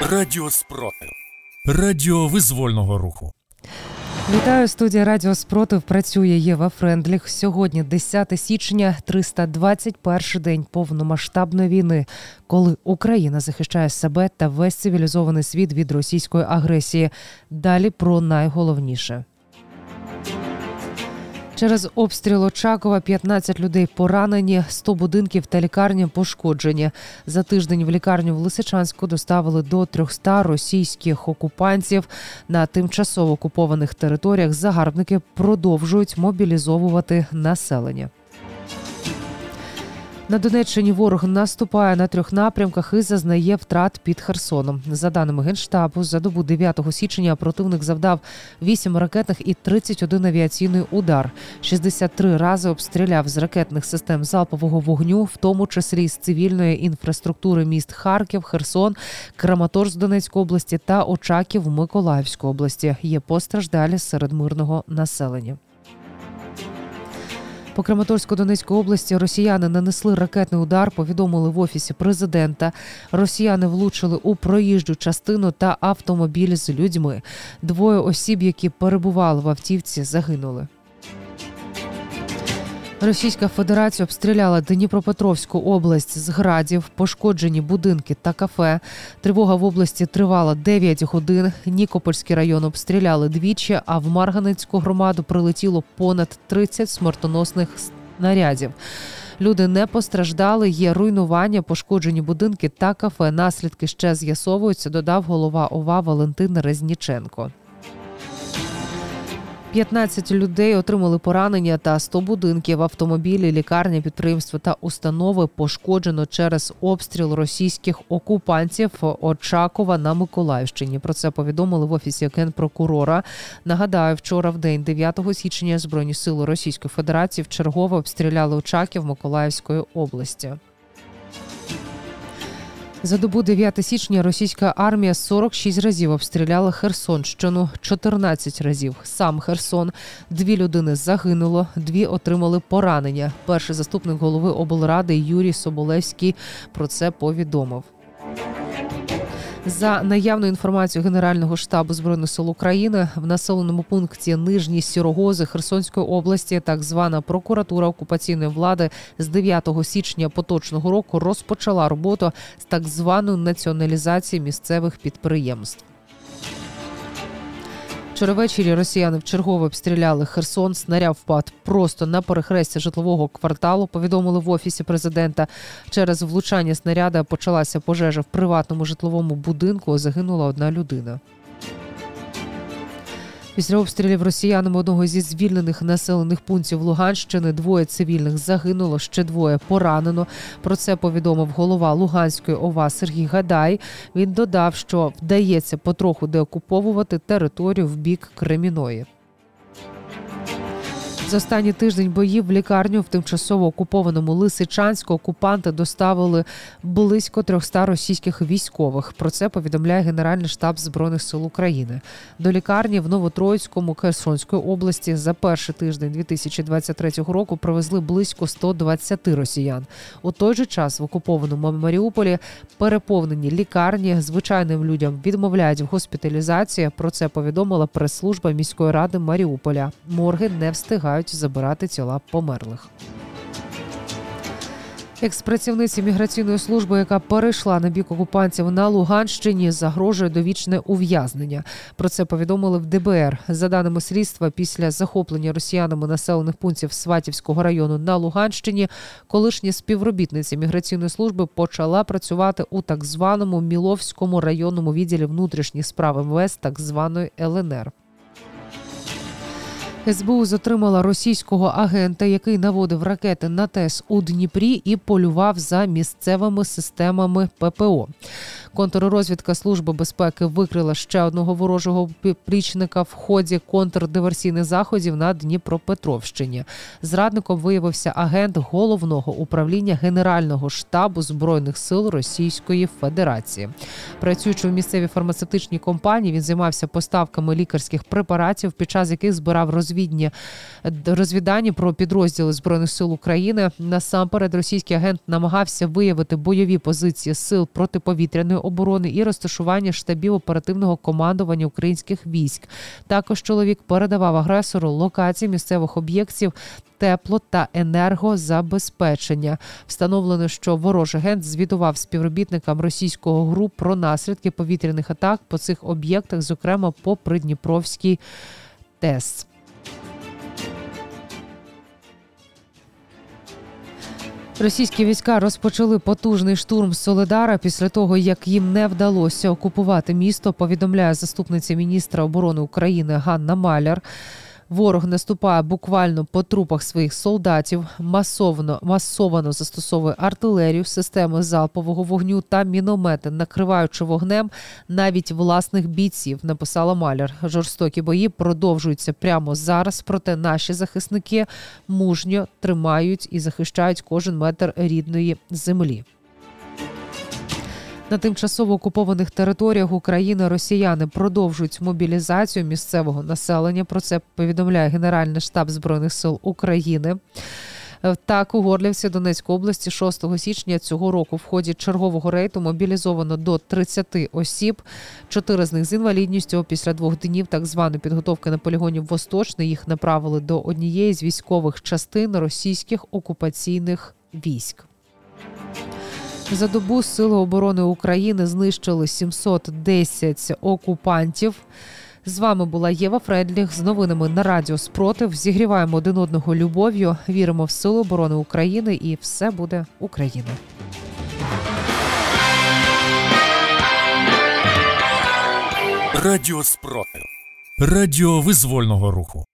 Радіо Спротив. Радіо визвольного руху. Вітаю студія Радіо Спротив. Працює Єва Френдліх. Сьогодні 10 січня, 321 день повномасштабної війни, коли Україна захищає себе та весь цивілізований світ від російської агресії. Далі про найголовніше. Через обстріл Очакова 15 людей поранені, 100 будинків та лікарні пошкоджені. За тиждень в лікарню в Лисичанську доставили до 300 російських окупантів. На тимчасово окупованих територіях загарбники продовжують мобілізовувати населення. На Донеччині ворог наступає на трьох напрямках і зазнає втрат під Херсоном. За даними генштабу, за добу 9 січня противник завдав 8 ракетних і 31 авіаційний удар. 63 рази обстріляв з ракетних систем залпового вогню, в тому числі з цивільної інфраструктури міст Харків, Херсон, Краматорськ Донецької області та Очаків Миколаївської області. Є постраждалі серед мирного населення. По Краматорську Донецької області росіяни нанесли ракетний удар. Повідомили в офісі президента. Росіяни влучили у проїжджу частину та автомобіль з людьми. Двоє осіб, які перебували в автівці, загинули. Російська Федерація обстріляла Дніпропетровську область з градів, пошкоджені будинки та кафе. Тривога в області тривала 9 годин. Нікопольський район обстріляли двічі, а в Марганецьку громаду прилетіло понад 30 смертоносних снарядів. Люди не постраждали. Є руйнування, пошкоджені будинки та кафе. Наслідки ще з'ясовуються. Додав голова ОВА Валентин Резніченко. 15 людей отримали поранення та 100 будинків, автомобілі, лікарні, підприємства та установи пошкоджено через обстріл російських окупантів Очакова на Миколаївщині. Про це повідомили в офісі генпрокурора. Нагадаю, вчора в день 9 січня збройні сили Російської Федерації вчергово обстріляли Очаків Миколаївської області. За добу 9 січня російська армія 46 разів обстріляла Херсонщину, 14 разів. Сам Херсон. Дві людини загинуло, дві отримали поранення. Перший заступник голови облради Юрій Соболевський про це повідомив. За наявною інформацією Генерального штабу збройних сил України в населеному пункті Нижні Сірогози Херсонської області, так звана прокуратура окупаційної влади з 9 січня поточного року розпочала роботу з так званої націоналізації місцевих підприємств. Вчора ввечері росіяни вчергово обстріляли Херсон. Снаряд впад просто на перехресті житлового кварталу. Повідомили в офісі президента. Через влучання снаряда почалася пожежа в приватному житловому будинку. Загинула одна людина. Після обстрілів росіянами одного зі звільнених населених пунктів Луганщини двоє цивільних загинуло, ще двоє поранено. Про це повідомив голова Луганської ОВА Сергій Гадай. Він додав, що вдається потроху деокуповувати територію в бік Креміної. За останній тиждень боїв в лікарню в тимчасово окупованому Лисичанську окупанти доставили близько 300 російських військових. Про це повідомляє Генеральний штаб збройних сил України. До лікарні в Новотроїцькому Херсонської області за перший тиждень 2023 року привезли близько 120 росіян. У той же час в окупованому Маріуполі переповнені лікарні звичайним людям відмовляють в госпіталізації. Про це повідомила прес-служба міської ради Маріуполя. Морги не встигають забирати тіла померлих. Експрацівниці міграційної служби, яка перейшла на бік окупантів на Луганщині, загрожує довічне ув'язнення. Про це повідомили в ДБР. За даними слідства, після захоплення росіянами населених пунктів Сватівського району на Луганщині, колишня співробітниця міграційної служби почала працювати у так званому Міловському районному відділі внутрішніх справ МВС, так званої ЛНР. СБУ затримала російського агента, який наводив ракети на ТЕС у Дніпрі і полював за місцевими системами ППО. Контррозвідка Служби безпеки викрила ще одного ворожого плічника в ході контрдиверсійних заходів на Дніпропетровщині. Зрадником виявився агент головного управління Генерального штабу збройних сил Російської Федерації. Працюючи в місцевій фармацевтичній компанії, він займався поставками лікарських препаратів, під час яких збирав розвідні розвідання про підрозділи збройних сил України. Насамперед, російський агент намагався виявити бойові позиції сил протиповітряної оборони і розташування штабів оперативного командування українських військ. Також чоловік передавав агресору локації місцевих об'єктів. Тепло та енергозабезпечення встановлено, що ворожий агент звітував співробітникам російського ГРУ про наслідки повітряних атак по цих об'єктах, зокрема по Придніпровській ТЕС. Російські війська розпочали потужний штурм Соледара після того, як їм не вдалося окупувати місто. Повідомляє заступниця міністра оборони України Ганна Маляр. Ворог наступає буквально по трупах своїх солдатів, масовно масовано застосовує артилерію, системи залпового вогню та міномети, накриваючи вогнем навіть власних бійців. Написала Маляр. Жорстокі бої продовжуються прямо зараз. Проте наші захисники мужньо тримають і захищають кожен метр рідної землі. На тимчасово окупованих територіях України росіяни продовжують мобілізацію місцевого населення. Про це повідомляє Генеральний штаб збройних сил України. Так, у Горлівці Донецької області 6 січня цього року в ході чергового рейту мобілізовано до 30 осіб. Чотири з них з інвалідністю після двох днів так званої підготовки на полігоні Восточний їх направили до однієї з військових частин російських окупаційних військ. За добу Сили оборони України знищили 710 окупантів. З вами була Єва Фредліх з новинами на Радіо Спротив. Зігріваємо один одного любов'ю. Віримо в силу оборони України, і все буде Україна. Радіо спротив. Радіо визвольного руху.